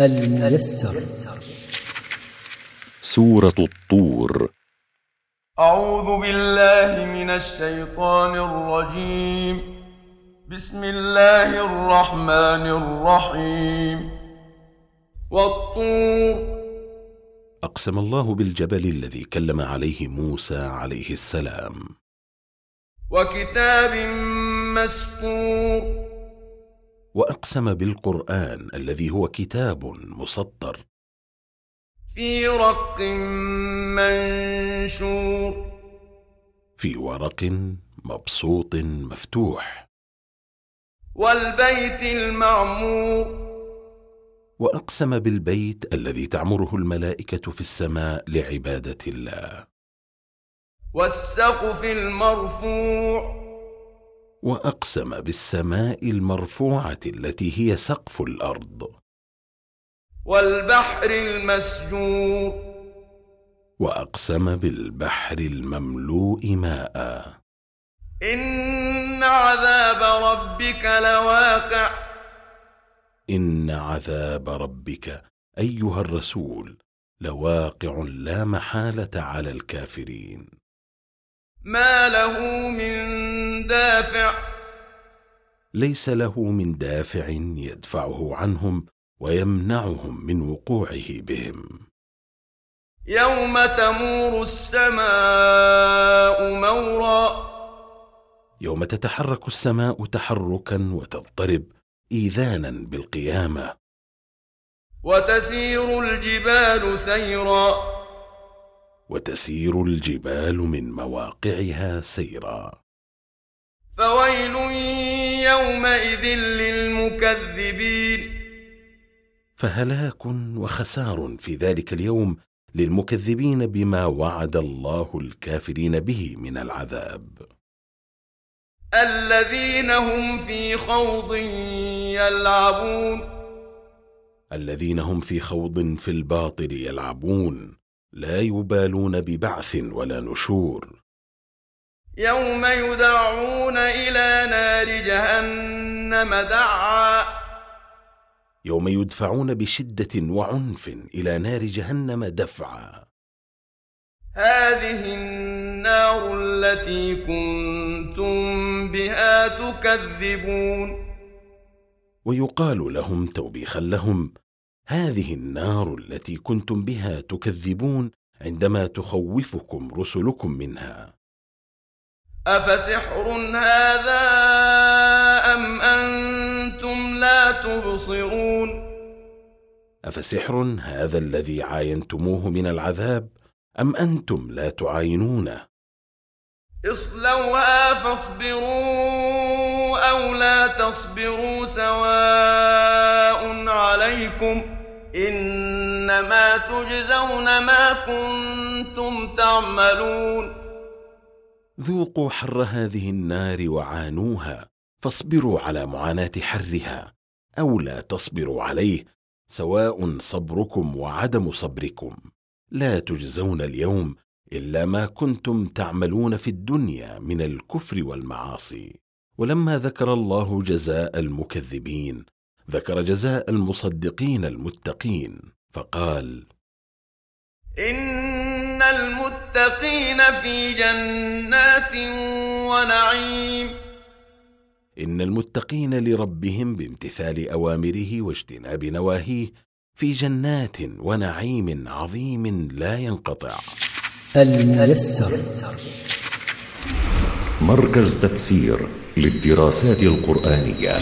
الميسر سورة الطور. أعوذ بالله من الشيطان الرجيم. بسم الله الرحمن الرحيم. والطور. أقسم الله بالجبل الذي كلم عليه موسى عليه السلام. وكتاب مسطور. وأقسم بالقرآن الذي هو كتاب مسطر. في رق منشور. في ورق مبسوط مفتوح. والبيت المعمور. وأقسم بالبيت الذي تعمره الملائكة في السماء لعبادة الله. والسقف المرفوع. وأقسم بالسماء المرفوعة التي هي سقف الأرض. والبحر المسجور. وأقسم بالبحر المملوء ماء. إن عذاب ربك لواقع. إن عذاب ربك أيها الرسول لواقع لا محالة على الكافرين. ما له من دافع. ليس له من دافع يدفعه عنهم ويمنعهم من وقوعه بهم. يوم تمور السماء مورا. يوم تتحرك السماء تحركا وتضطرب إيذانا بالقيامة. وتسير الجبال سيرا. وتسير الجبال من مواقعها سيرا. فويل يومئذ للمكذبين. فهلاك وخسار في ذلك اليوم للمكذبين بما وعد الله الكافرين به من العذاب. الذين هم في خوض يلعبون. الذين هم في خوض في الباطل يلعبون. لا يبالون ببعث ولا نشور. يوم يدعون إلى نار جهنم دعا. يوم يدفعون بشدة وعنف إلى نار جهنم دفعا. هذه النار التي كنتم بها تكذبون. ويقال لهم توبيخا لهم هذه النار التي كنتم بها تكذبون عندما تخوفكم رسلكم منها. أفسحر هذا أم أنتم لا تبصرون؟ أفسحر هذا الذي عاينتموه من العذاب أم أنتم لا تعاينونه؟ اصلوها فاصبروا أو لا تصبروا سواء عليكم إنما تجزون ما كنتم تعملون. ذوقوا حر هذه النار وعانوها فاصبروا على معاناة حرها أو لا تصبروا عليه سواء صبركم وعدم صبركم. لا تجزون اليوم إلا ما كنتم تعملون في الدنيا من الكفر والمعاصي. ولما ذكر الله جزاء المكذبين ذكر جزاء المصدقين المتقين فقال إن المتقين في جنات ونعيم. إن المتقين لربهم بامتثال أوامره واجتناب نواهيه في جنات ونعيم عظيم لا ينقطع. الميسر. مركز تفسير للدراسات القرآنية.